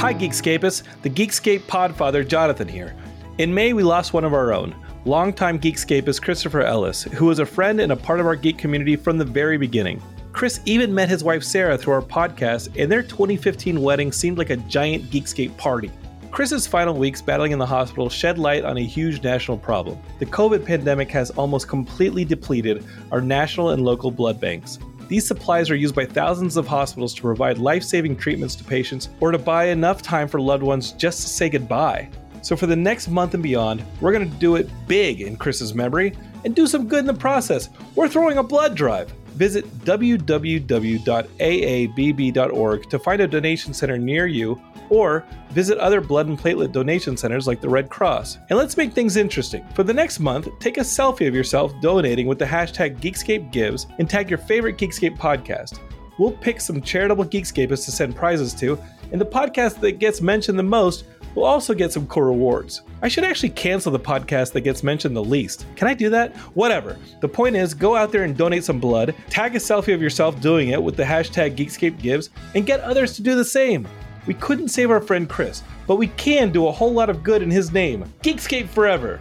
Hi, Geekscapists. The Geekscape podfather, Jonathan here. In May, we lost one of our own. Longtime Geekscapist Christopher Ellis, who was a friend and a part of our geek community from the very beginning. Chris even met his wife Sarah through our podcast, and their 2015 wedding seemed like a giant Geekscape party. Chris's final weeks battling in the hospital shed light on a huge national problem. The COVID pandemic has almost completely depleted our national and local blood banks. These supplies are used by thousands of hospitals to provide life saving treatments to patients or to buy enough time for loved ones just to say goodbye. So, for the next month and beyond, we're going to do it big in Chris's memory and do some good in the process. We're throwing a blood drive. Visit www.aabb.org to find a donation center near you or visit other blood and platelet donation centers like the Red Cross. And let's make things interesting. For the next month, take a selfie of yourself donating with the hashtag GeekScapeGives and tag your favorite Geekscape podcast. We'll pick some charitable Geekscapists to send prizes to, and the podcast that gets mentioned the most will also get some cool rewards. I should actually cancel the podcast that gets mentioned the least. Can I do that? Whatever. The point is, go out there and donate some blood, tag a selfie of yourself doing it with the hashtag GeekscapeGives, and get others to do the same. We couldn't save our friend Chris, but we can do a whole lot of good in his name. Geekscape forever!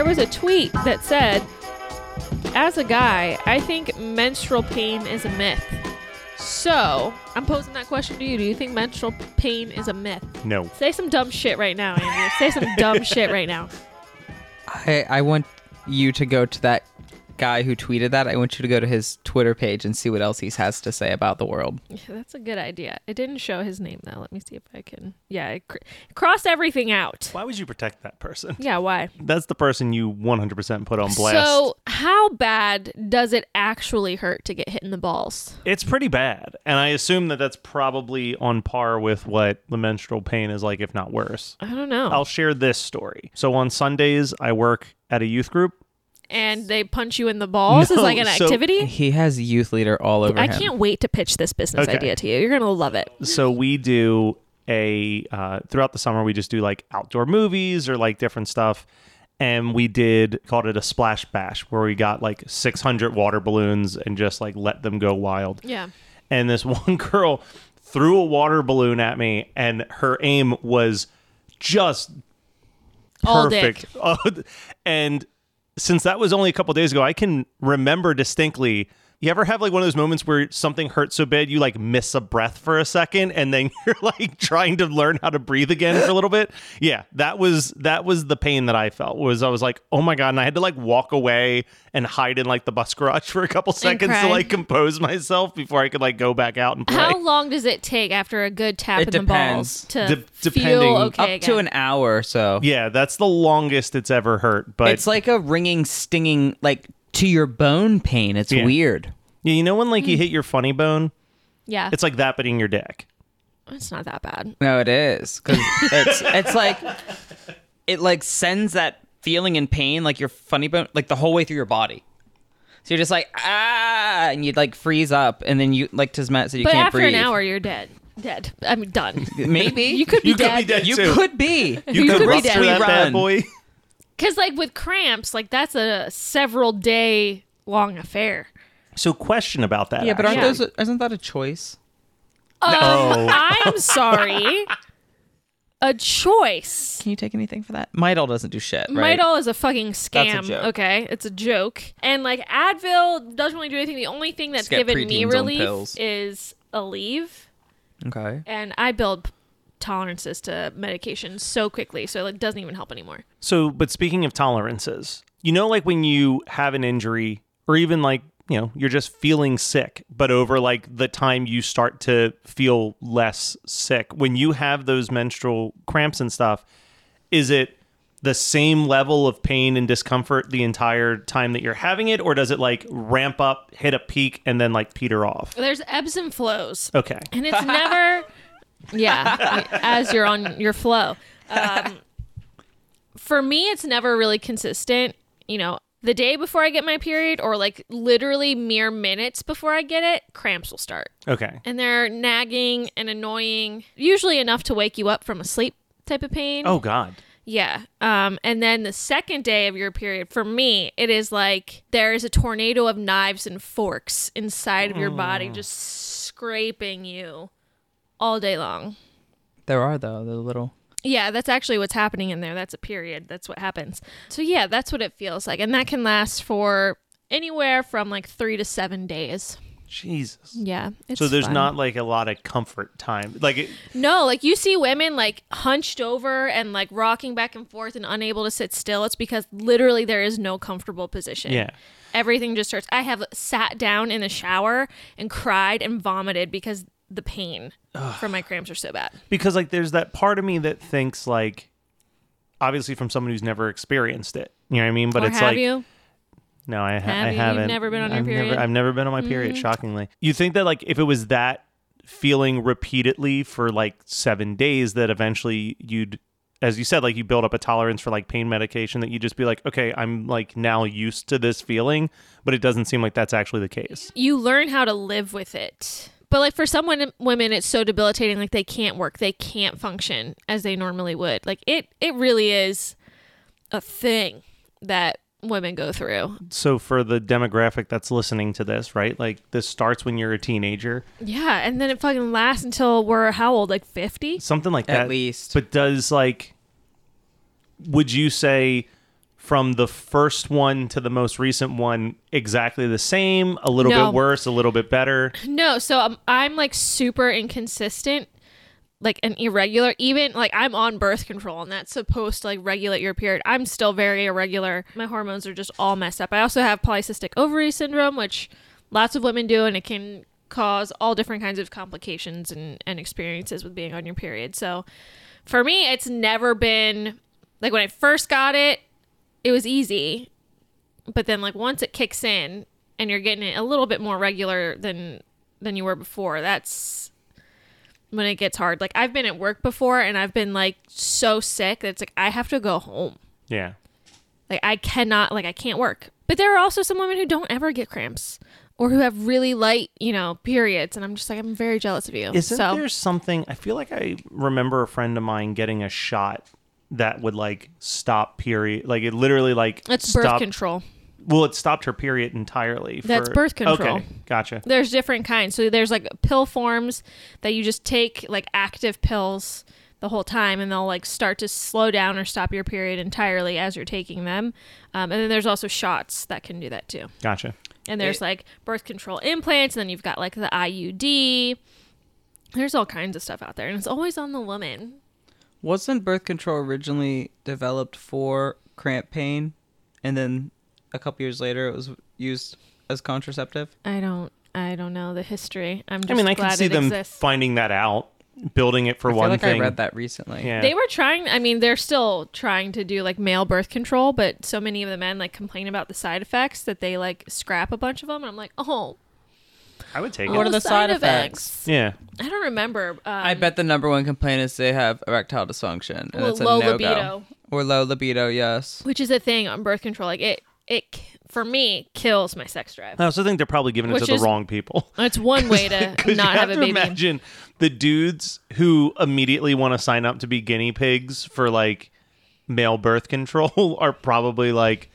There was a tweet that said, as a guy, I think menstrual pain is a myth. So, I'm posing that question to you. Do you think menstrual pain is a myth? No. Say some dumb shit right now, Andrew. Say some dumb shit right now. I, I want you to go to that guy who tweeted that. I want you to go to his Twitter page and see what else he has to say about the world. Yeah, that's a good idea. It didn't show his name though. Let me see if I can. Yeah, I cr- cross everything out. Why would you protect that person? Yeah, why? That's the person you 100% put on blast. So, how bad does it actually hurt to get hit in the balls? it's pretty bad. And I assume that that's probably on par with what the menstrual pain is like, if not worse. I don't know. I'll share this story. So on Sundays, I work at a youth group. And they punch you in the balls is No, like an so- activity. He has youth leader all over I him. can't wait to pitch this business Okay. idea to you. You're gonna love it. So we do a, uh, throughout the summer, we just do like outdoor movies or like different stuff. And we did, called it a splash bash, where we got like 600 water balloons and just like let them go wild. Yeah. and this one girl threw a water balloon at me and her aim was just All dick. perfect and since that was only a couple days ago i can remember distinctly you ever have like one of those moments where something hurts so bad you like miss a breath for a second and then you're like trying to learn how to breathe again for a little bit yeah that was that was the pain that i felt was i was like oh my god and i had to like walk away and hide in like the bus garage for a couple seconds to like compose myself before i could like go back out and play How long does it take after a good tap It in the balls depends. to De- feel depending- okay Up to an hour or so. yeah that's the longest it's ever hurt but it's like a ringing, stinging, like to your bone pain. It's Yeah. weird. yeah, you know when like you hit your funny bone yeah, it's like that but in your dick it's not that bad. No, it is because it's it's like it like sends that feeling and pain, like your funny bone, like the whole way through your body. So you're just like ah, and you'd like freeze up, and then you like to Matt said you But can't after breathe. an hour, you're dead. Dead. I mean, done. maybe You could be You could dead. be dead. You too. could be. you, You could could be rupture dead. that bad boy Because like with cramps, like that's a several day long affair. so question about that Yeah, but aren't Yeah. those? Isn't that a choice? Oh, I'm sorry. A choice. Can you take anything for that? Midol doesn't do shit, right? Midol is a fucking scam. That's a joke. Okay, it's a joke. And like Advil doesn't really do anything. The only thing that's given me relief pills. is Aleve, Okay. and I build tolerances to medication so quickly, so it doesn't even help anymore. So, but speaking of tolerances, you know, like when you have an injury or even like, you know, you're just feeling sick, but over like the time you start to feel less sick, when you have those menstrual cramps and stuff, is it the same level of pain and discomfort the entire time that you're having it? Or does it like ramp up, hit a peak, and then like peter off? There's ebbs and flows. Okay. and it's never yeah as you're on your flow um, for me it's never really consistent you know the day before i get my period or like literally mere minutes before i get it cramps will start Okay. and they're nagging and annoying usually enough to wake you up from a sleep type of pain Oh, God. yeah. Um, and then the second day of your period, for me, it is like there is a tornado of knives and forks inside of your body, just scraping you all day long. There are though the little. Yeah, that's actually what's happening in there. That's a period. That's what happens. So, yeah, that's what it feels like. And that can last for anywhere from like three to seven days. Jesus. Yeah. It's So there's fun. not like a lot of comfort time. Like, it, No, like you see women like hunched over and like rocking back and forth and unable to sit still. It's because literally there is no comfortable position. yeah. Everything just starts. I have sat down in the shower and cried and vomited because the pain from my cramps are so bad. because like there's that part of me that thinks like obviously from someone who's never experienced it you know what i mean but or it's have like you? no i, ha- Have I you? You've haven't never been on your I've period? Mm-hmm. never, i've never been on my period shockingly you think that like if it was that feeling repeatedly for like seven days that eventually you'd as you said like you build up a tolerance for like pain medication that you just be like okay i'm like now used to this feeling but it doesn't seem like that's actually the case You learn how to live with it. But like for some women, women, it's so debilitating. Like they can't work, they can't function as they normally would. Like it, it really is a thing that women go through. so for the demographic that's listening to this right like this starts when you're a teenager Yeah, and then it fucking lasts until we're how old? Like fifty? something like At that At least. but does like would you say from the first one to the most recent one exactly the same a little No. bit worse a little bit better No, so I'm, I'm like super inconsistent, like an irregular. Even like I'm on birth control, and that's supposed to like regulate your period. I'm still very irregular. My hormones are just all messed up. I also have polycystic ovary syndrome, which lots of women do, and it can cause all different kinds of complications and, and experiences with being on your period. So for me, it's never been like when I first got it, it was easy. But then like once it kicks in and you're getting it a little bit more regular than than you were before, that's when it gets hard. Like I've been at work before and I've been like so sick that it's like I have to go home. yeah Like I cannot like I can't work. But there are also some women who don't ever get cramps or who have really light, you know, periods and I'm just like I'm very jealous of you. isn't so there something i feel like i remember a friend of mine getting a shot that would like stop period like it literally like it's birth stop control. well it stopped her period entirely That's birth control. okay gotcha There's different kinds. So there's like pill forms that you just take like active pills the whole time and they'll like start to slow down or stop your period entirely as you're taking them. Um, and then there's also shots that can do that too. gotcha And there's like birth control implants and then you've got like the IUD. There's all kinds of stuff out there and it's always on the woman. Wasn't birth control originally developed for cramp pain, and then a couple years later it was used as contraceptive? I don't I don't know the history. I'm just i mean i can see them exists. finding that out building it for I feel one like thing I read that recently. yeah They were trying. I mean, they're still trying to do like male birth control, but so many of the men like complain about the side effects that they like scrap a bunch of them. And I'm like, oh, i would take all What are the side effects? yeah I don't remember. Um, I bet the number one complaint is they have erectile dysfunction, and Well, it's a low no libido. Or low libido, yes. which is a thing on birth control. Like it, it for me kills my sex drive. I also think they're probably giving it Which to the wrong people. It's one way to not you have, have, a to baby. imagine the dudes who immediately want to sign up to be guinea pigs for like male birth control are probably like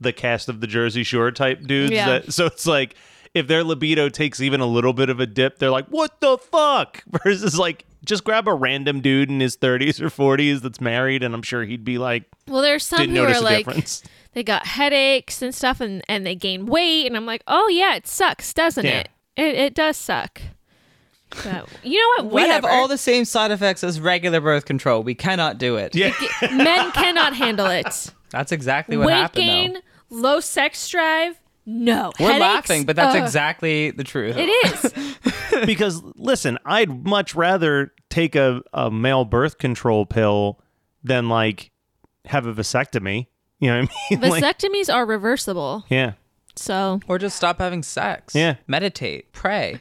the cast of the Jersey Shore type dudes. Yeah. That, so it's like if their libido takes even a little bit of a dip, they're like, "What the fuck?" Versus like just grab a random dude in his 30s or 40s that's married, and I'm sure he'd be like, Well, there's some didn't who notice are a like difference. they got headaches and stuff, and and they gain weight, and I'm like, oh yeah, it sucks, doesn't Yeah. it? It it does suck. But you know what? We have all the same side effects as regular birth control. We cannot do it. Yeah, men cannot handle it. That's exactly what weight happened. gain, though. low sex drive. No, We're Headaches? laughing, but that's Ugh. exactly the truth. It is. because listen, I'd much rather take a, a male birth control pill than like have a vasectomy. You know what I mean? Like, Vasectomies are reversible, yeah, so Or just stop having sex. Yeah. Meditate. Pray.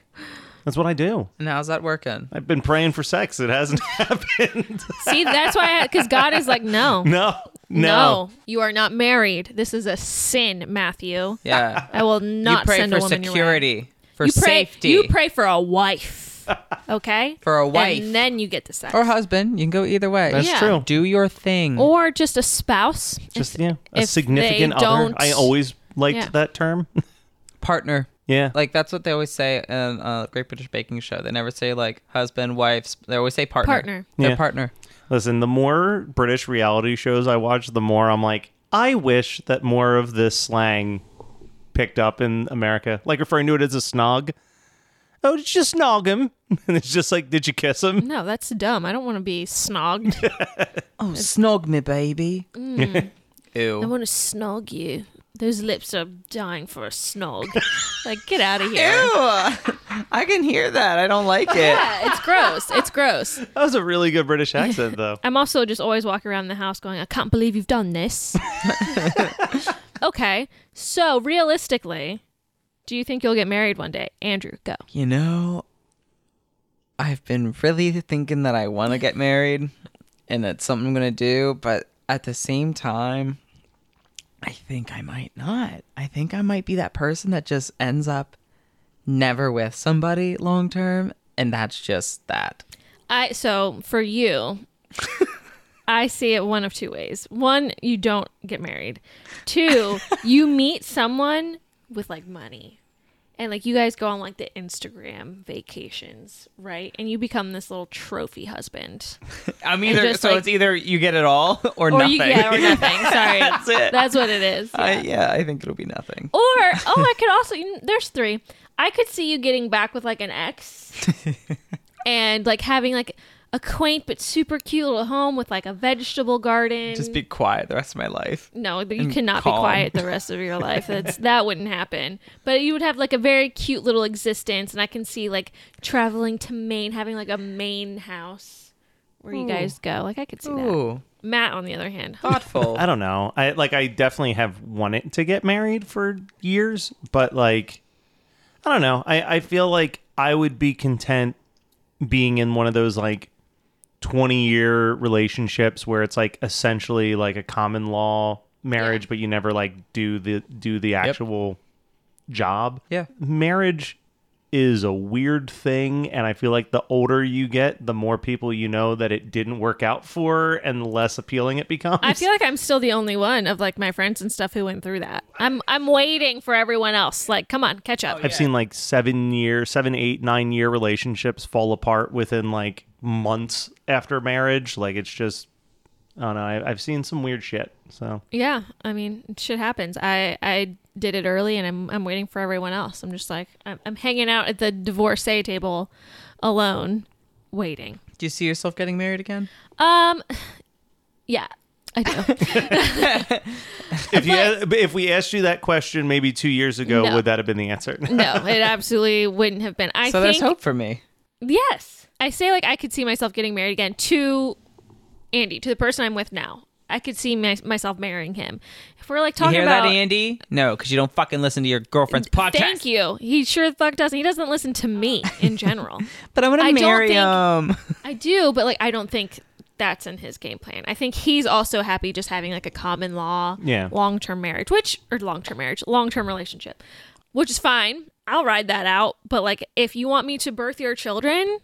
that's what I do. And how's that working? I've been praying for sex. It hasn't happened. see that's why because God is like no, no, no, you are not married. This is a sin, Matthew. Yeah. I will you not pray send for a woman your way. security, for You pray. safety. You pray for a wife. Okay. For a wife. and then you get to sex. or husband. You can go either way. That's Yeah. true. Do your thing. or just a spouse. Just If- yeah, a significant other. don't- I always liked Yeah. that term. Partner. yeah, Like that's what they always say in uh, Great British Baking Show. They never say like husband, wife. They always say partner. Partner. Their Yeah. partner. Listen, the more British reality shows I watch, the more I'm like, I wish that more of this slang picked up in America. Like referring to it as a snog. Oh, did you snog him? And it's just like, did you kiss him? No, that's dumb. I don't want to be snogged. Oh, snog me, baby. I mm. Ew. I want to snog you. Those lips are dying for a snog. like, get out of here. Ew. I can hear that. I don't like it. Yeah, it's gross. It's gross. That was a really good British accent, though. I'm also just always walking around the house going, I can't believe you've done this. okay, so realistically, do you think you'll get married one day? Andrew, go. You know, I've been really thinking that I want to get married and that's something I'm going to do, but at the same time, I think I might not. I think I might be that person that just ends up never with somebody long term, and that's just that. I so for you, I see it one of two ways. One, you don't get married. Two, you meet someone with like money. And like you guys go on like the Instagram vacations, right? And you become this little trophy husband. I'm either- just, so like- it's either you get it all or, Or nothing. you yeah, or nothing. Sorry. That's it. That's what it is. I, yeah. yeah, I think it'll be nothing. Or oh, I could also there's three. I could see you getting back with like an ex and like having like a quaint but super cute little home with like a vegetable garden. Just be quiet the rest of my life. no, you and cannot be quiet the rest of your life. That's that wouldn't happen. But you would have like a very cute little existence, and I can see like traveling to Maine, having like a Maine house where you guys go. Like I could see that. Ooh, Matt, on the other hand, thoughtful. I don't know. I like I definitely have wanted to get married for years, but like I don't know. I, I feel like I would be content being in one of those like 20 year relationships where it's like essentially like a common law marriage, Yeah. but you never like do the do the actual job. yeah. Marriage is a weird thing and I feel like the older you get, the more people you know that it didn't work out for and the less appealing it becomes. I feel like I'm still the only one of like my friends and stuff who went through that. I'm I'm waiting for everyone else. Like, come on, catch up. Oh, I've seen like seven year, seven, eight, nine year relationships fall apart within like months after marriage. Like it's just, I don't know. I, I've seen some weird shit. So Yeah, I mean, shit happens. I I did it early, and I'm I'm waiting for everyone else. I'm just like I'm, I'm hanging out at the divorcee table, alone, waiting. Do you see yourself getting married again? Um, yeah, I do. if you if we asked you that question maybe two years ago, No. would that have been the answer? no, it absolutely wouldn't have been. I so think there's hope for me. yes, I say like I could see myself getting married again to Andy, to the person I'm with now. I could see my, myself marrying him. If we're like You talking hear about that, Andy? No, because you don't fucking listen to your girlfriend's podcast. Thank you. He sure the fuck doesn't. He doesn't listen to me in general. But I want to I don't marry think- him. I do, but like I don't think that's in his game plan. I think he's also happy just having like a common law, Yeah. long term marriage, which or long term marriage, long term relationship, which is fine. I'll ride that out. But like if you want me to birth your children,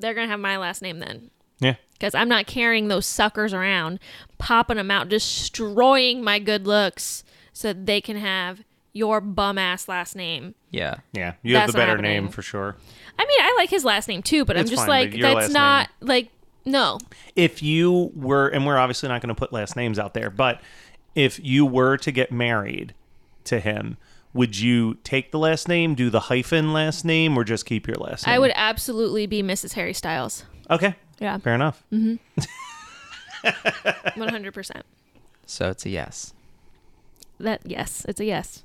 they're gonna have my last name then. yeah. Because I'm not carrying those suckers around, popping them out, destroying my good looks so that they can have your bum ass last name. Yeah. Yeah, you have That's the better happening. name for sure. I mean, I like his last name too, but I'm just fine, like that's last not like no. If you were, and we're obviously not going to put last names out there, but if you were to get married to him, would you take the last name, do the hyphen last name, or just keep your last name? I would absolutely be Mrs. Harry Styles. Okay, Yeah, fair enough. Mm-hmm. one hundred percent. So it's a yes. That yes, it's a yes.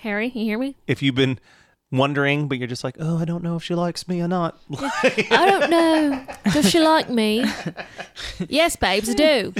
Harry, you hear me? If you've been wondering, but you're just like, oh, I don't know if she likes me or not. I don't know. Does she like me? yes, babes, I do.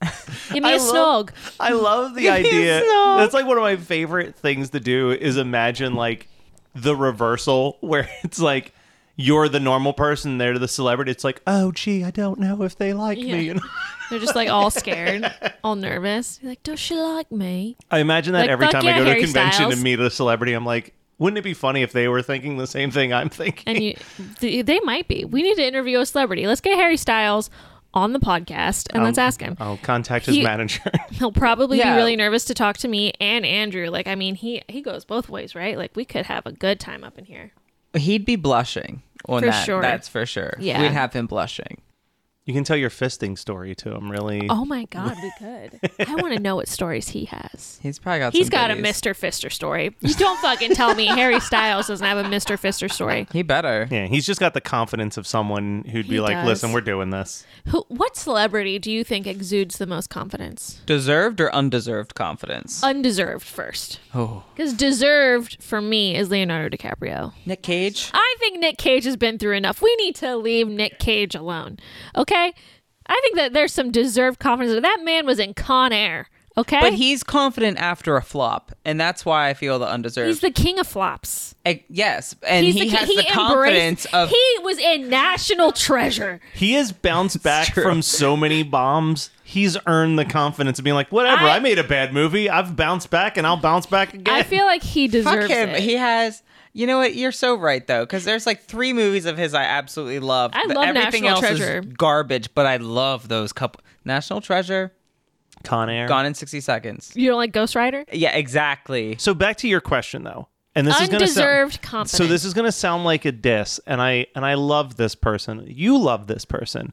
Give me I a love- snog. I love the idea. That's like one of my favorite things to do is imagine like the reversal where it's like you're the normal person, they're the celebrity. It's like, oh, gee, I don't know if they like Yeah. me. And They're just like all scared, all nervous. You're like, does she like me? I imagine that Like, every time I go to a convention Styles. and meet a celebrity. I'm like, wouldn't it be funny if they were thinking the same thing I'm thinking? And you, th- they might be. We need to interview a celebrity. Let's get Harry Styles on the podcast and let's Um, ask him. I'll contact his He- manager. He'll probably Yeah. be really nervous to talk to me and Andrew. Like, I mean, he he goes both ways, right? Like, we could have a good time up in here. He'd be blushing on For that. sure. That's for sure. Yeah. We'd have him blushing. You can tell your fisting story to him. Really, Oh my God, we could. I want to know what stories he has. He's probably got He's some got a. Mr. Fister story. You don't fucking tell me Harry Styles doesn't have a Mr. Fister story. He better. yeah, he's just got the confidence of someone who'd be like, does. "Listen, we're doing this." Who? What celebrity do you think exudes the most confidence? Deserved or undeserved confidence? Undeserved first, oh. because deserved for me is Leonardo DiCaprio. Nick Cage? I think Nick Cage has been through enough. We need to leave Nick Cage alone. Okay? I think that there's some deserved confidence. That man was in Con Air. Okay? But he's confident after a flop, and that's why I feel the undeserved. He's the king of flops. Eh, yes, and He's he the, has he the confidence of He was in National Treasure. He has bounced back from so many bombs. He's earned the confidence of being like, whatever, I, I- made a bad movie. I've bounced back and I'll bounce back again. I feel like he deserves fuck him. it. He has. You know what? You're so right though, because there's like three movies of his I absolutely love. I love everything National else Treasure. is garbage, but I love those couple. National Treasure, Con Air. Gone in 60 Seconds. you don't like Ghost Rider? Yeah, exactly. So back to your question though. And this is gonna sound Undeserved confidence. So this is gonna sound like a diss, and I and I love this person. You love this person.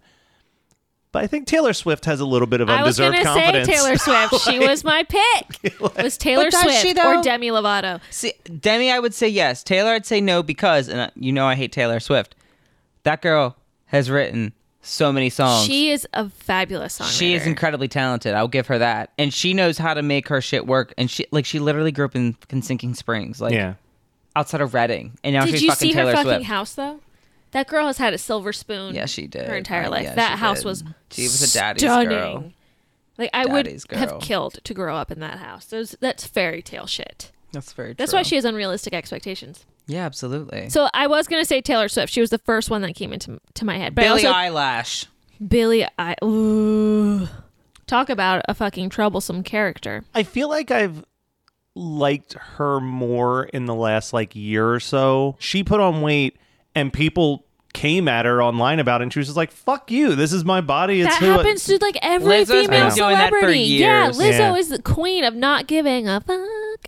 But I think Taylor Swift has a little bit of I was undeserved gonna confidence. say Taylor Swift. She was my pick. Was Taylor Swift she, or? Demi Lovato? See, Demi, I would say yes. Taylor, I'd say no because, and uh, you know, I hate Taylor Swift. That girl has written so many songs. She is a fabulous songwriter. She is incredibly talented. I'll give her that, and she knows how to make her shit work. And she, like, she literally grew up in, in Sinking Springs, like Yeah. outside of Reading, and now Did she's you fucking see Taylor her fucking Swift. house though? That girl has had a silver spoon. Yeah, she did. Her entire Uh, life. yeah, that house did. was. She was a daddy's stunning. girl. Like I Daddy's would have killed to grow up in that house. Those that's fairy tale shit. That's very. That's true. why she has unrealistic expectations. Yeah, absolutely. So I was gonna say Taylor Swift. She was the first one that came into to my head. But Billie also, Eilish. Billy, I ooh, talk about a fucking troublesome character. I feel like I've liked her more in the last like year or so. She put on weight and people came at her online about it and she was just like, fuck you. This is my body. It's that who I-" happens to like every Lizzo's female doing that for celebrity. Yeah. Lizzo Yeah. is the queen of not giving a fuck.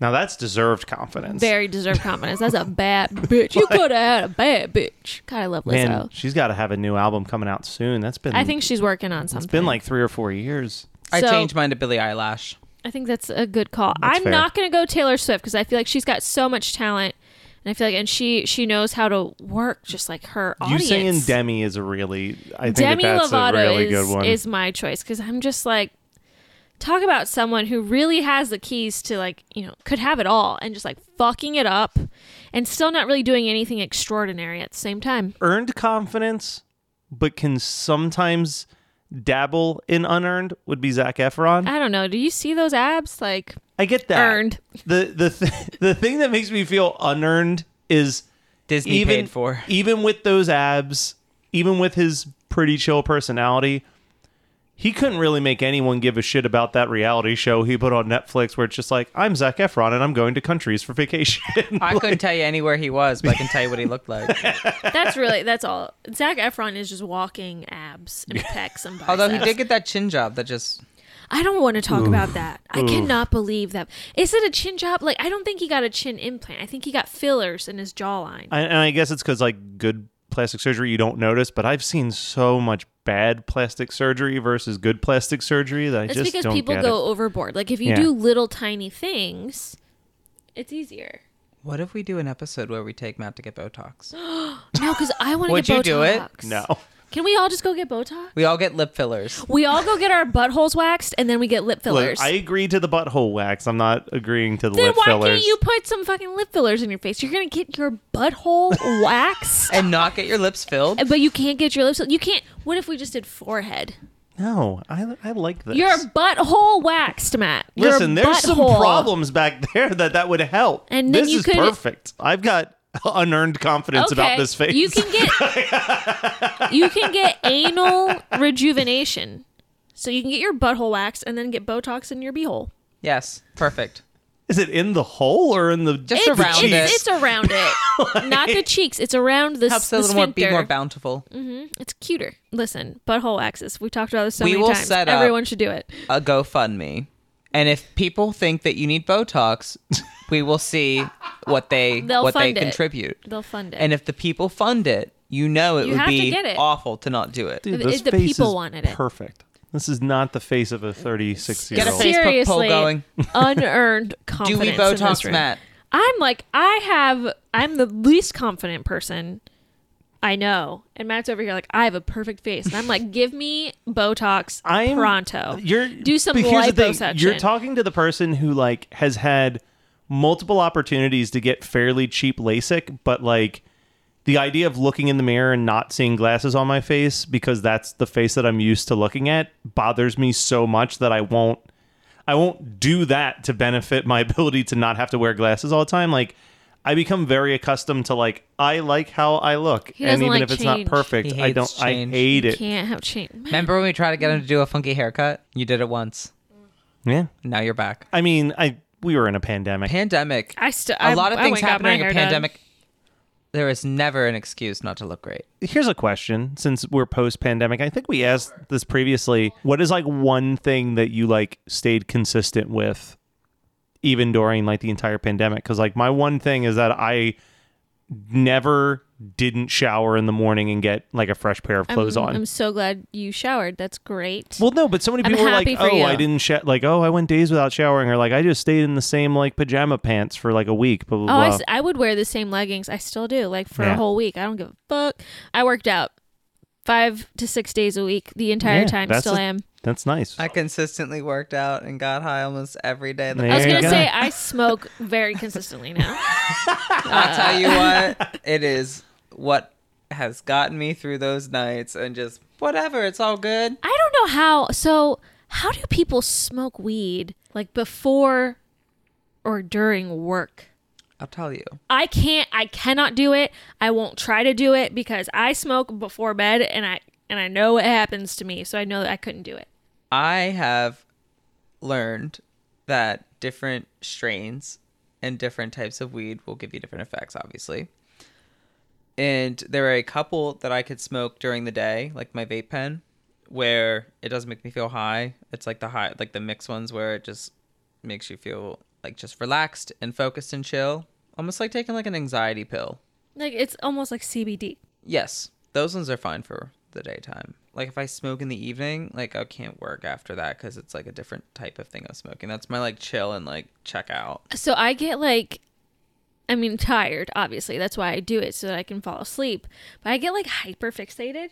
Now that's deserved confidence. Very deserved confidence. That's a bad bitch. You could have had a bad bitch. God, I love Lizzo. Man, she's got to have a new album coming out soon. That's been I think she's working on something. it's been like three or four years. I So- changed mine to Billie Eilish. I think that's a good call. That's I'm fair. not going to go Taylor Swift because I feel like she's got so much talent, and I feel like and she she knows how to work just like her audience. You saying Demi is a really I think Demi that that's Lovato a really is, good one. is my choice because I'm just like talk about someone who really has the keys to like you know could have it all and just like fucking it up and still not really doing anything extraordinary at the same time. Earned confidence, but can sometimes dabble in unearned would be Zac Efron. I don't know. Do you see those abs? Like I get that. earned. The the th- the thing that makes me feel unearned is Disney even paid for. even with those abs, even with his pretty chill personality, he couldn't really make anyone give a shit about that reality show he put on Netflix where it's just like, I'm Zac Efron and I'm going to countries for vacation. I couldn't tell you anywhere he was, but I can tell you what he looked like. That's really that's all. Zac Efron is just walking abs and pecs and biceps. Although he did get that chin job that just I don't want to talk about that. I cannot believe that. Is it a chin job? Like, I don't think he got a chin implant. I think he got fillers in his jawline. I, and I guess it's because like good plastic surgery you don't notice, but I've seen so much bad plastic surgery versus good plastic surgery that I It's just because don't people go it. overboard. Like, if you Yeah. do little tiny things, it's easier. What if we do an episode where we take Matt to get Botox? No, because I want to get Botox. Would you do it? No, Can we all just go get Botox? We all get lip fillers. We all go get our buttholes waxed and then we get lip fillers. Look, I agree to the butthole wax. I'm not agreeing to the then lip why fillers. can't you put some fucking lip fillers in your face? You're gonna get your butthole waxed, And not get your lips filled? but you can't get your lips. Filled. You can't. What if we just did forehead? No, I, I like this. Your butthole waxed, Matt. Your Listen, there's some butthole. problems back there that that would help. And then this you is could- perfect. I've got unearned confidence about this face. You can get you can get anal rejuvenation. So you can get your butthole waxed and then get Botox in your beehole. Yes, perfect. Is it in the hole or in the Just It's, around it's, it. it's around it, not the cheeks. It's around the, Helps the a little more, be more bountiful. Mm-hmm. It's cuter. Listen, butthole waxes. We talked about this so We many will times. set up- Everyone should do it. A GoFundMe. And if people think that you need Botox, we will see what they They'll what they fund it. contribute. They'll fund it. And if the people fund it, you know it You would have to be get it. awful to not do it. Dude, If- this if the face people is wanted it. Perfect. This is not the face of a 36 year Get a old. face- Facebook poll Seriously, going. unearned Do confidence. we in this Botox room. Matt? I'm like, I have, I'm the least confident person I know. And Matt's over here like, I have a perfect face. And I'm like, give me Botox I'm pronto. You're Do some but here's the thing, liposuction. You're talking to the person who like has had multiple opportunities to get fairly cheap LASIK, but like the idea of looking in the mirror and not seeing glasses on my face because that's the face that I'm used to looking at bothers me so much that I won't I won't do that to benefit my ability to not have to wear glasses all the time. Like I become very accustomed to like I like how I look, and even like if it's change. not perfect, I don't. change. I hate You it. can't have change. Remember when we tried to get him to do a funky haircut? You did it once. Yeah, Now you're back. I mean, I we were in a pandemic. Pandemic. I still, a lot of I things went and got happen my during a hair done. pandemic. There is never an excuse not to look great. Here's a question since we're post pandemic. I think we asked this previously. What is like one thing that you like stayed consistent with even during like the entire pandemic? Cuz like my one thing is that I never didn't shower in the morning and get like a fresh pair of clothes I'm, on. I'm so glad you showered. That's great. well, no, but so many I'm people were like, "Oh, you. I didn't sh- like oh, I went days without showering," or like I just stayed in the same like pajama pants for like a week." Blah blah Oh, I, blah. s- I would wear the same leggings. I still do, like for Yeah. a whole week. I don't give a fuck. I worked out five to six days a week the entire Yeah, time. Still a- am. That's nice. I consistently worked out and got high almost every day. Of the There I was gonna go. say I smoke very consistently now. I'll tell you what, it is what has gotten me through those nights and just whatever, it's all good. I don't know how. So how do people smoke weed like before or during work? I'll tell you. I can't. I cannot do it. I won't try to do it because I smoke before bed, and I and I know what happens to me. So I know that I couldn't do it. I have learned that different strains and different types of weed will give you different effects, obviously. And there are a couple that I could smoke during the day, like my vape pen, where it doesn't make me feel high. It's like the high, like the mixed ones where it just makes you feel like just relaxed and focused and chill, almost like taking like an anxiety pill. Like it's almost like CBD. Yes, those ones are fine for the daytime. Like if I smoke in the evening, like I can't work after that because it's like a different type of thing of smoking. That's my like chill and like check out. So I get like, I mean, tired. Obviously, that's why I do it so that I can fall asleep. But I get like hyper fixated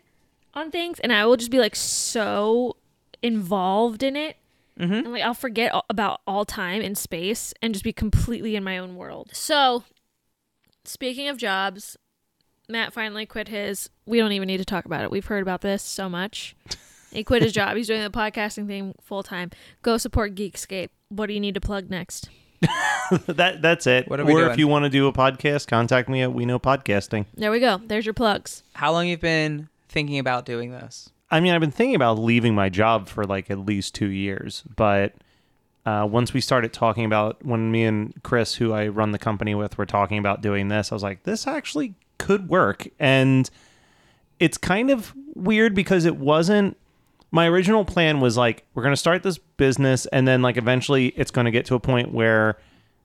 on things, and I will just be like so involved in it. Mm-hmm. And like I'll forget all, about all time and space and just be completely in my own world. So, speaking of jobs, Matt finally quit his. We don't even need to talk about it. We've heard about this so much. He quit his job. He's doing the podcasting thing full time. Go support Geekscape. What do you need to plug next? that that's it. What are we or doing? if you want to do a podcast, contact me at We Know Podcasting. There we go. There's your plugs. How long you've been thinking about doing this? I mean, I've been thinking about leaving my job for like at least two years, but uh, once we started talking about when me and Chris, who I run the company with, were talking about doing this, I was like, this actually could work, and it's kind of weird because it wasn't my original plan was like we're going to start this business and then like eventually it's going to get to a point where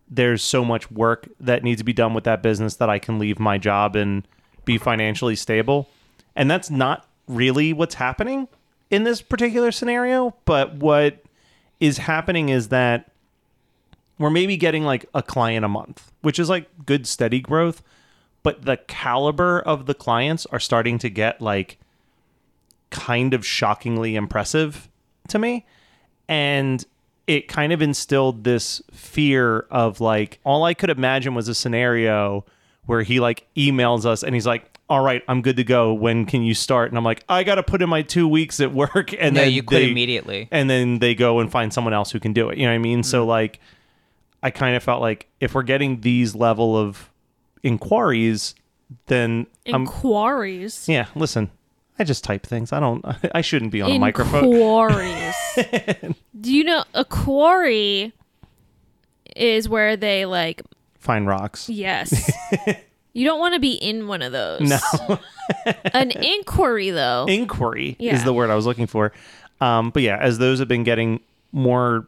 there's so much work that needs to be done with that business that I can leave my job and be financially stable. And that's not really what's happening in this particular scenario, but what is happening is that we're maybe getting like a client a month, which is like good steady growth, but the caliber of the clients are starting to get like kind of shockingly impressive to me. And it kind of instilled this fear of like, all I could imagine was a scenario where he like emails us and he's like, all right, I'm good to go. When can you start? And I'm like, I got to put in my two weeks at work. And No, then you quit they- immediately. And then they go and find someone else who can do it. You know what I mean? So Mm-hmm. like, I kind of felt like if we're getting these level of inquiries, then I'm Inquiries. yeah, listen. I just type things. I don't. I shouldn't be on a microphone. Inquiries. Do you know a quarry is where they like Find rocks. yes. you don't want to be in one of those. No, An inquiry though. inquiry Yeah. is the word I was looking for. Um, but yeah, as those have been getting more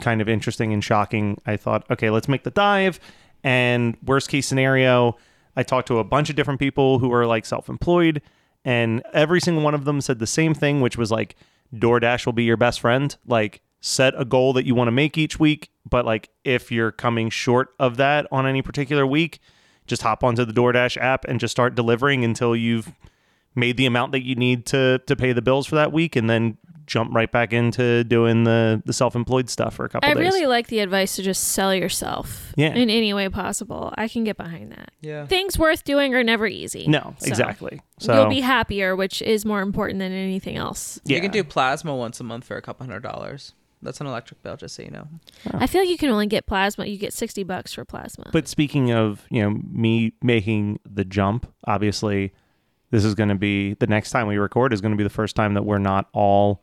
kind of interesting and shocking, I thought, okay, let's make the dive. And worst case scenario, I talked to a bunch of different people who are like self-employed, and every single one of them said the same thing, which was like, DoorDash will be your best friend. Like, set a goal that you want to make each week, but like if you're coming short of that on any particular week, just hop onto the DoorDash app and just start delivering until you've made the amount that you need to to pay the bills for that week and then jump right back into doing the the self-employed stuff for a couple I days. really like the advice to just sell yourself Yeah. in any way possible. I can get behind that. Yeah. Things worth doing are never easy. no, So, exactly. So You'll be happier, which is more important than anything else. yeah. You can do plasma once a month for a couple hundred dollars. That's an electric bill, just so you know. I feel like you can only get plasma. You get 60 bucks for plasma. But speaking of, you know, me making the jump, obviously this is going to be the next time we record is going to be the first time that we're not all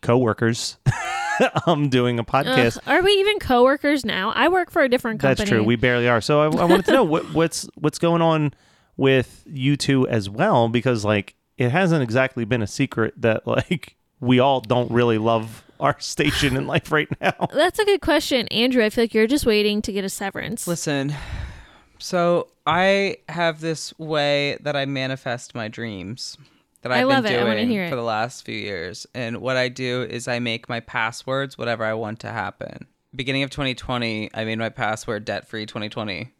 coworkers um doing a podcast. Ugh, are we even coworkers now? I work for a different company. That's true. We barely are. So I, I wanted to know what, what's what's going on with you two as well, because like it hasn't exactly been a secret that like we all don't really love our station in life right now. That's a good question, Andrew. I feel like you're just waiting to get a severance. Listen, so I have this way that I manifest my dreams that I I've love been it. Doing for the last few years. And what I do is I make my passwords whatever I want to happen. Beginning of 2020, I made my password debt free 2020.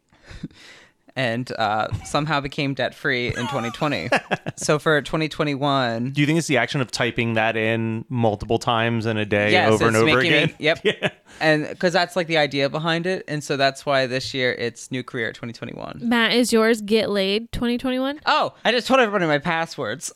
and uh, somehow became debt free in 2020. so for 2021, Do you think it's the action of typing that in multiple times in a day Yes, over and over again? me- yep. And because that's like the idea behind it, and so that's why this year it's new career 2021. Matt, is yours get laid 2021? Oh, I just told everybody my passwords.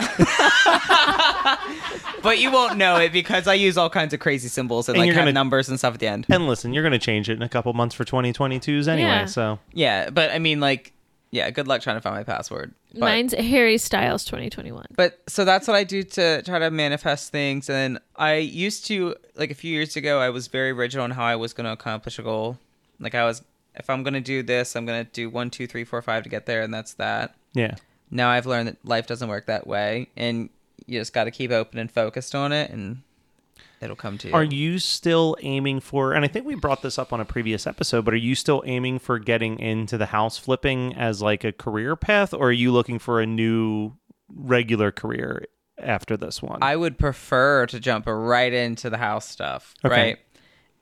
but you won't know it because I use all kinds of crazy symbols and, And like you're gonna- numbers and stuff at the end. And listen, you're going to change it in a couple months for 2022s anyway. Yeah. So Yeah, but I mean, like, yeah, good luck trying to find my password. But, Mine's Harry Styles 2021. but so that's what I do to try to manifest things. And I used to, like a few years ago, I was very rigid on how I was going to accomplish a goal. Like, I was, if I'm going to do this, I'm going to do one, two, three, four, five to get there, and that's that. yeah. now I've learned that life doesn't work that way, and you just got to keep open and focused on it, and it'll come to you. Are you still aiming for, and I think we brought this up on a previous episode, but are you still aiming for getting into the house flipping as like a career path, or are you looking for a new regular career after this one? I would prefer to jump right into the house stuff, Okay. right?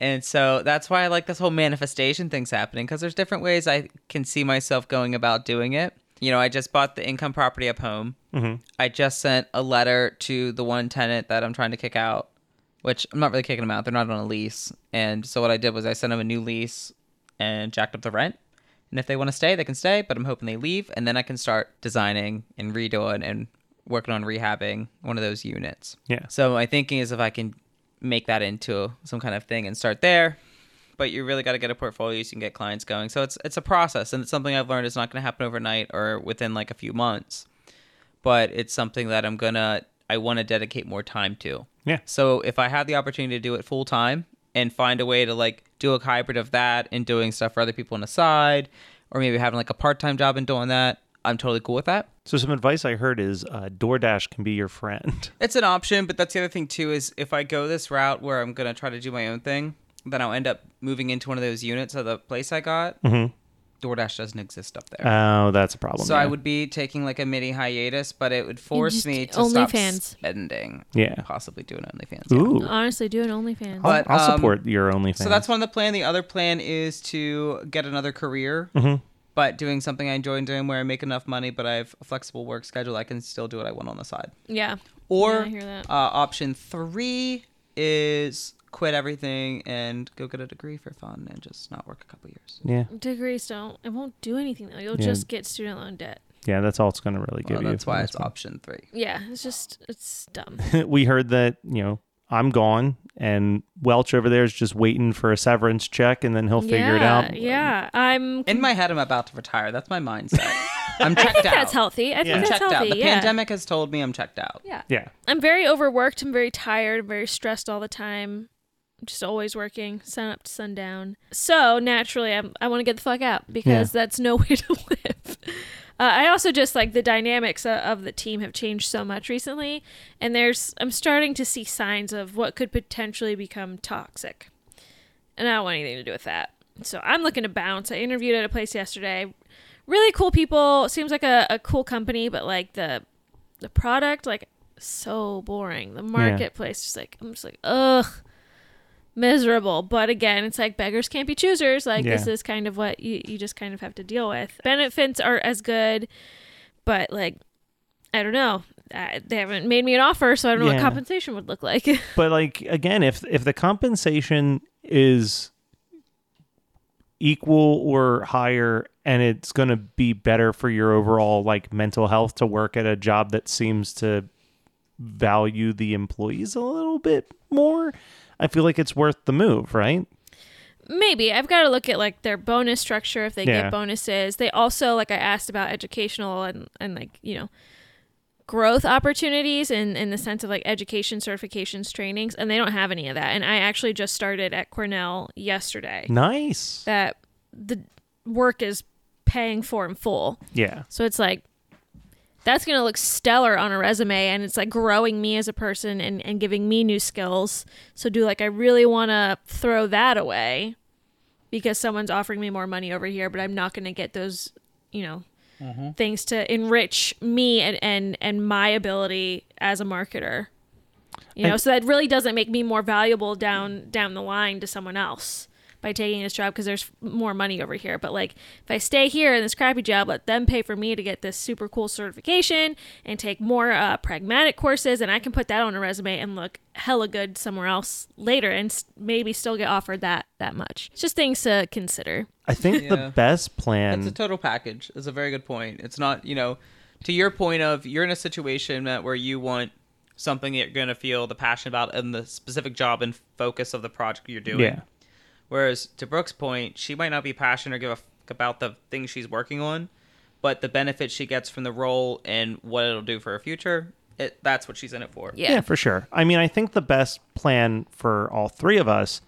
And so that's why I like this whole manifestation thing's happening because there's different ways I can see myself going about doing it. You know, I just bought the income property up home. Mm-hmm. I just sent a letter to the one tenant that I'm trying to kick out, which I'm not really kicking them out. They're not on a lease. And so what I did was I sent them a new lease and jacked up the rent. And if they want to stay, they can stay, but I'm hoping they leave. And then I can start designing and redoing and working on rehabbing one of those units. Yeah. So my thinking is if I can make that into some kind of thing and start there. But you really got to get a portfolio so you can get clients going. So it's it's a process, and it's something I've learned is not going to happen overnight or within like a few months. But it's something that I'm gonna I want to dedicate more time to. Yeah. So if I have the opportunity to do it full time and find a way to like do a hybrid of that and doing stuff for other people on the side, or maybe having like a part time job and doing that, I'm totally cool with that. So some advice I heard is uh, DoorDash can be your friend. It's an option, but that's the other thing too is if I go this route where I'm gonna try to do my own thing, then I'll end up moving into one of those units of the place I got. Mm-hmm. DoorDash doesn't exist up there. Oh, that's a problem. so yeah. I would be taking like a mini hiatus, but it would force just me to stop OnlyFans. spending. Yeah. Possibly do an OnlyFans. yeah. Ooh. Honestly, do an OnlyFans. I'll, But, I'll um, support your OnlyFans. So that's one of the plan. The other plan is to get another career, Mm-hmm. but doing something I enjoy doing where I make enough money, but I have a flexible work schedule. I can still do what I want on the side. yeah. Or Yeah, I hear that. Uh, option three is quit everything and go get a degree for fun and just not work a couple years. Yeah. Degrees don't. It won't do anything though. You'll Yeah. just get student loan debt. Yeah, that's all it's going to really give Well, you. that's why it's most option three. Yeah, it's just it's dumb. we heard that, you know, I'm gone and Welch over there is just waiting for a severance check and then he'll figure it out. Yeah, I'm. In my head, I'm about to retire. That's my mindset. I'm I checked think out. that's healthy. I Yeah. think I'm that's checked healthy. out. The yeah. pandemic has told me I'm checked out. Yeah. Yeah. I'm very overworked. I'm very tired. I'm very stressed all the time. Just always working, sun up to sundown. So naturally, I'm, I want to get the fuck out because that's no way to live. Uh, I also just like the dynamics of, of the team have changed so much recently, and there's I'm starting to see signs of what could potentially become toxic, and I don't want anything to do with that. So I'm looking to bounce. I interviewed at a place yesterday. Really cool people. Seems like a, a cool company, but like the the product like so boring. The marketplace just like I'm just like ugh miserable. But again, it's like beggars can't be choosers. Like this is kind of what you you just kind of have to deal with. Benefits aren't as good, but like I don't know. Uh, they haven't made me an offer, so I don't know what compensation would look like. But like again, if if the compensation is equal or higher and it's going to be better for your overall like mental health to work at a job that seems to value the employees a little bit more, I feel like it's worth the move, right? Maybe I've got to look at like their bonus structure if they Yeah. get bonuses. They also like I asked about educational and and like you know growth opportunities in in the sense of like education certifications trainings and they don't have any of that. And I actually just started at Cornell yesterday. Nice. That the work is paying for in full. Yeah. So it's like that's going to look stellar on a resume and it's like growing me as a person and, and giving me new skills. So do like I really want to throw that away because someone's offering me more money over here, but I'm not going to get those, you know, mm-hmm. things to enrich me and, and and my ability as a marketer. You know, And- so that really doesn't make me more valuable down down the line to someone else by taking this job because there's more money over here. But like if I stay here in this crappy job, let them pay for me to get this super cool certification and take more uh, pragmatic courses, and I can put that on a resume and look hella good somewhere else later, and maybe still get offered that that much. It's just things to consider. I think Yeah. the best plan It's a total package. It's a very good point. It's not, you know, to your point of you're in a situation that where you want something that you're going to feel the passion about in the specific job and focus of the project you're doing. Yeah. Whereas to Brooke's point, she might not be passionate or give a fuck about the things she's working on, but the benefits she gets from the role and what it'll do for her future, it, that's what she's in it for. Yeah. Yeah, for sure. I mean, I think the best plan for all three of us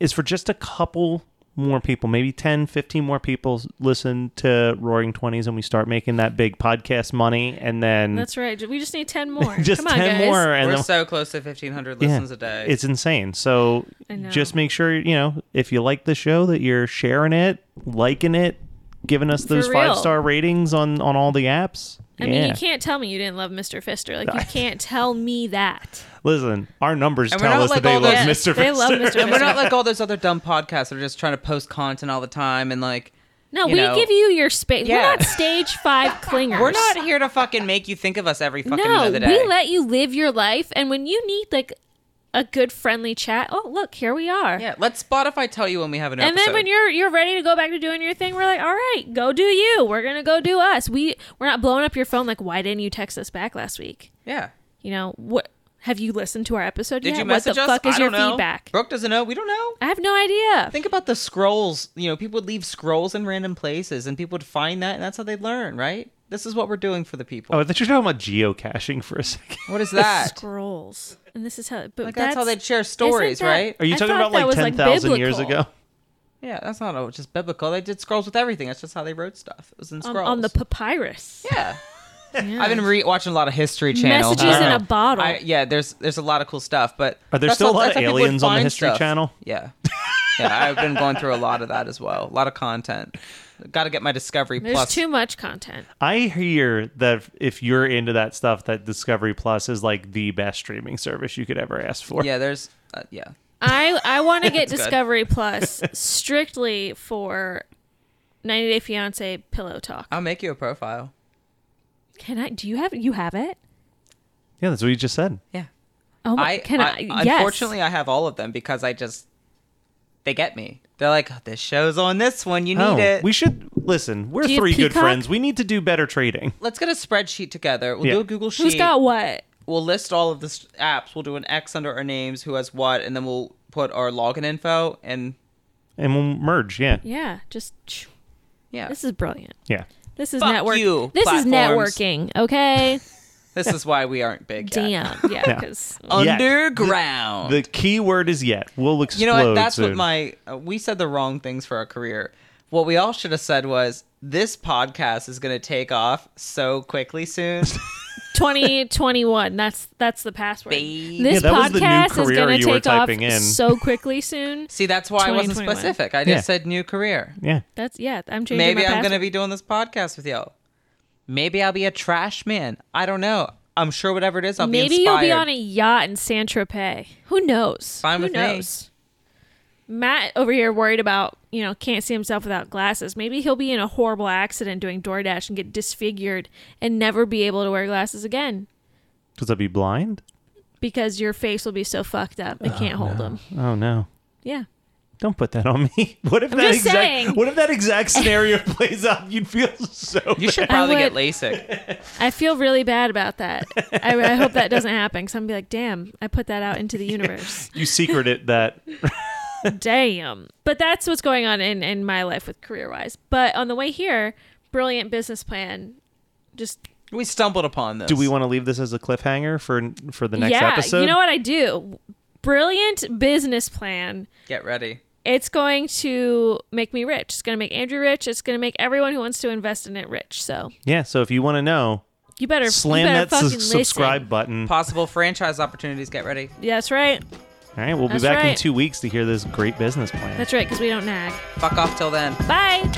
is for just a couple more people, maybe 10, 15 more people listen to Roaring 20s and we start making that big podcast money and then That's right. We just need ten more. just Come on, 10 guys. more and We're then so close to 1,500 yeah, listens a day. It's insane. So just make sure, you know, if you like the show that you're sharing it, liking it, giving us those five-star ratings on on all the apps. I yeah. mean, you can't tell me you didn't love Mr. Fister. Like, you can't tell me that. Listen, our numbers And tell not us that they love those- Mr. They love Fister. Mr. and we're not like all those other dumb podcasts that are just trying to post content all the time and like No, you we know. give you your space. We're not stage five clingers. we're not here to fucking make you think of us every fucking minute of the day. we let you live your life, and when you need like a good friendly chat, oh look, here we are. yeah, let Spotify tell you when we have an And episode. then when you're you're ready to go back to doing your thing, we're like, all right, go do you. We're gonna go do us. We we're not blowing up your phone like, why didn't you text us back last week? yeah. You know what? Have you listened to our episode Did yet? you message what the us? fuck is I your don't know. feedback? Brooke doesn't know. We don't know. I have no idea. Think about the scrolls. You know, people would leave scrolls in random places, and people would find that, and that's how they learn, right? This is what we're doing for the people. Oh, I thought you were talking about geocaching for a second. What is that? Scrolls, and this is how. But like that's, how they'd share stories, that- right? Are you I talking thought about that like was, ten thousand years biblical. ago? Yeah, that's not all just biblical. They did scrolls with everything. That's just how they wrote stuff. It was in on, scrolls. on the papyrus. yeah. Yeah. I've been re- watching a lot of History Channel. Messages in a bottle. I, yeah, there's there's a lot of cool stuff, but Are there still a lot of how people would aliens on the History stuff. Channel? Yeah, yeah. I've been going through a lot of that as well. A lot of content. Got to get my Discovery There's Plus. too much content. I hear that if you're into that stuff, that Discovery Plus is like the best streaming service you could ever ask for. yeah, there's uh, yeah. I I want to get That's good. Discovery Plus strictly for 90 Day Fiance pillow talk. I'll make you a profile. Can I? Do you have you have it? Yeah, that's what you just said. Yeah. Oh, my, I, can I? I- yes. Unfortunately, I have all of them because I just they get me. They're like, "Oh, this show's on this one. You need oh, it. we should listen. We're three good friends. We need to do better trading. Let's get a spreadsheet together. We'll Yeah. do a Google sheet. Who's got what? we'll list all of the apps. We'll do an X under our names, who has what, and then we'll put our login info. And And we'll merge. Yeah. Yeah, just yeah, this is brilliant. Yeah. This is Fuck network. you, this is networking. Okay. this is why we aren't big. Damn. Yeah. Yeah. Because Yet. Underground. The key word is yet. We'll explode you know what? That's soon. what my uh, we said the wrong things for our career. What we all should have said was this podcast is going to take off so quickly soon. 2021. That's that's the password. Babe. This Yeah, that was the new podcast is career going to you were take off typing in. so quickly soon. See, that's why I wasn't 2021. specific. I just Yeah. said new career. Yeah. That's yeah. I'm changing. Maybe my I'm going to be doing this podcast with y'all. Maybe I'll be a trash man. I don't know. I'm sure whatever it is, I'll be. Maybe be you'll inspired. be on a yacht in Saint Tropez. Who knows? Fine Who with me. knows? Matt over here worried about you know can't see himself without glasses. Maybe he'll be in a horrible accident doing DoorDash and get disfigured and never be able to wear glasses again Because I'll be blind? because your face will be so fucked up they oh, can't hold them. Oh, no. Yeah. Don't put that on me. What if I'm that exact saying. What if that exact scenario plays out? You'd feel so You should I probably get would- LASIK. I feel really bad about that. I, I hope that doesn't happen because I'm gonna be like, damn, I put that out into the universe. You secreted that. Damn. But that's what's going on in, in my life with career wise. But on the way here, brilliant business plan. Just We stumbled upon this. Do we want to leave this as a cliffhanger for for the next yeah, episode? you know what I do? Brilliant business plan. get ready? It's going to make me rich. It's going to make Andrew rich. It's going to make everyone who wants to invest in it rich. So Yeah, so if you want to know, you better slam you better that su- subscribe button. Possible franchise opportunities. Get ready. Yeah, that's right. All right, we'll be That's back in two weeks to hear this great business plan. That's right, because we don't nag. Fuck off till then. Bye.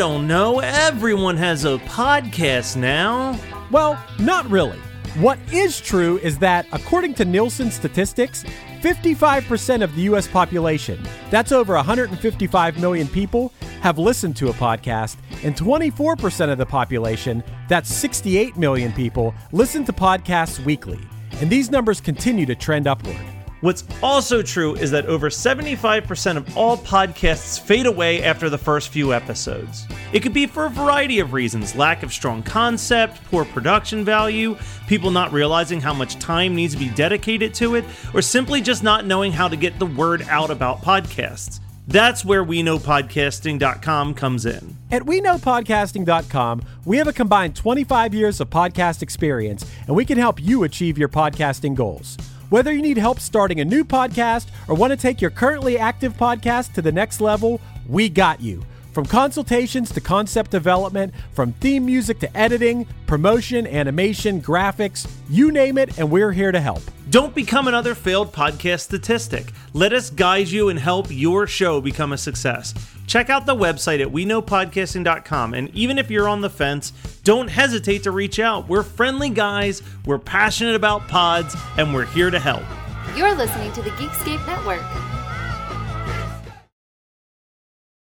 Don't know. Everyone has a podcast now. Well, not really. What is true is that, according to Nielsen statistics, 55% of the U.S. population, that's over 155 million people, have listened to a podcast, and 24% of the population, that's 68 million people, listen to podcasts weekly. And these numbers continue to trend upward. What's also true is that over 75% of all podcasts fade away after the first few episodes. It could be for a variety of reasons lack of strong concept, poor production value, people not realizing how much time needs to be dedicated to it, or simply just not knowing how to get the word out about podcasts. That's where WeKnowPodcasting.com comes in. At WeKnowPodcasting.com, we have a combined 25 years of podcast experience, and we can help you achieve your podcasting goals. Whether you need help starting a new podcast or want to take your currently active podcast to the next level, we got you. From consultations to concept development, from theme music to editing, promotion, animation, graphics, you name it, and we're here to help. Don't become another failed podcast statistic. Let us guide you and help your show become a success. Check out the website at weknowpodcasting.com and even if you're on the fence, don't hesitate to reach out. We're friendly guys, we're passionate about pods, and we're here to help. You're listening to the Geekscape Network.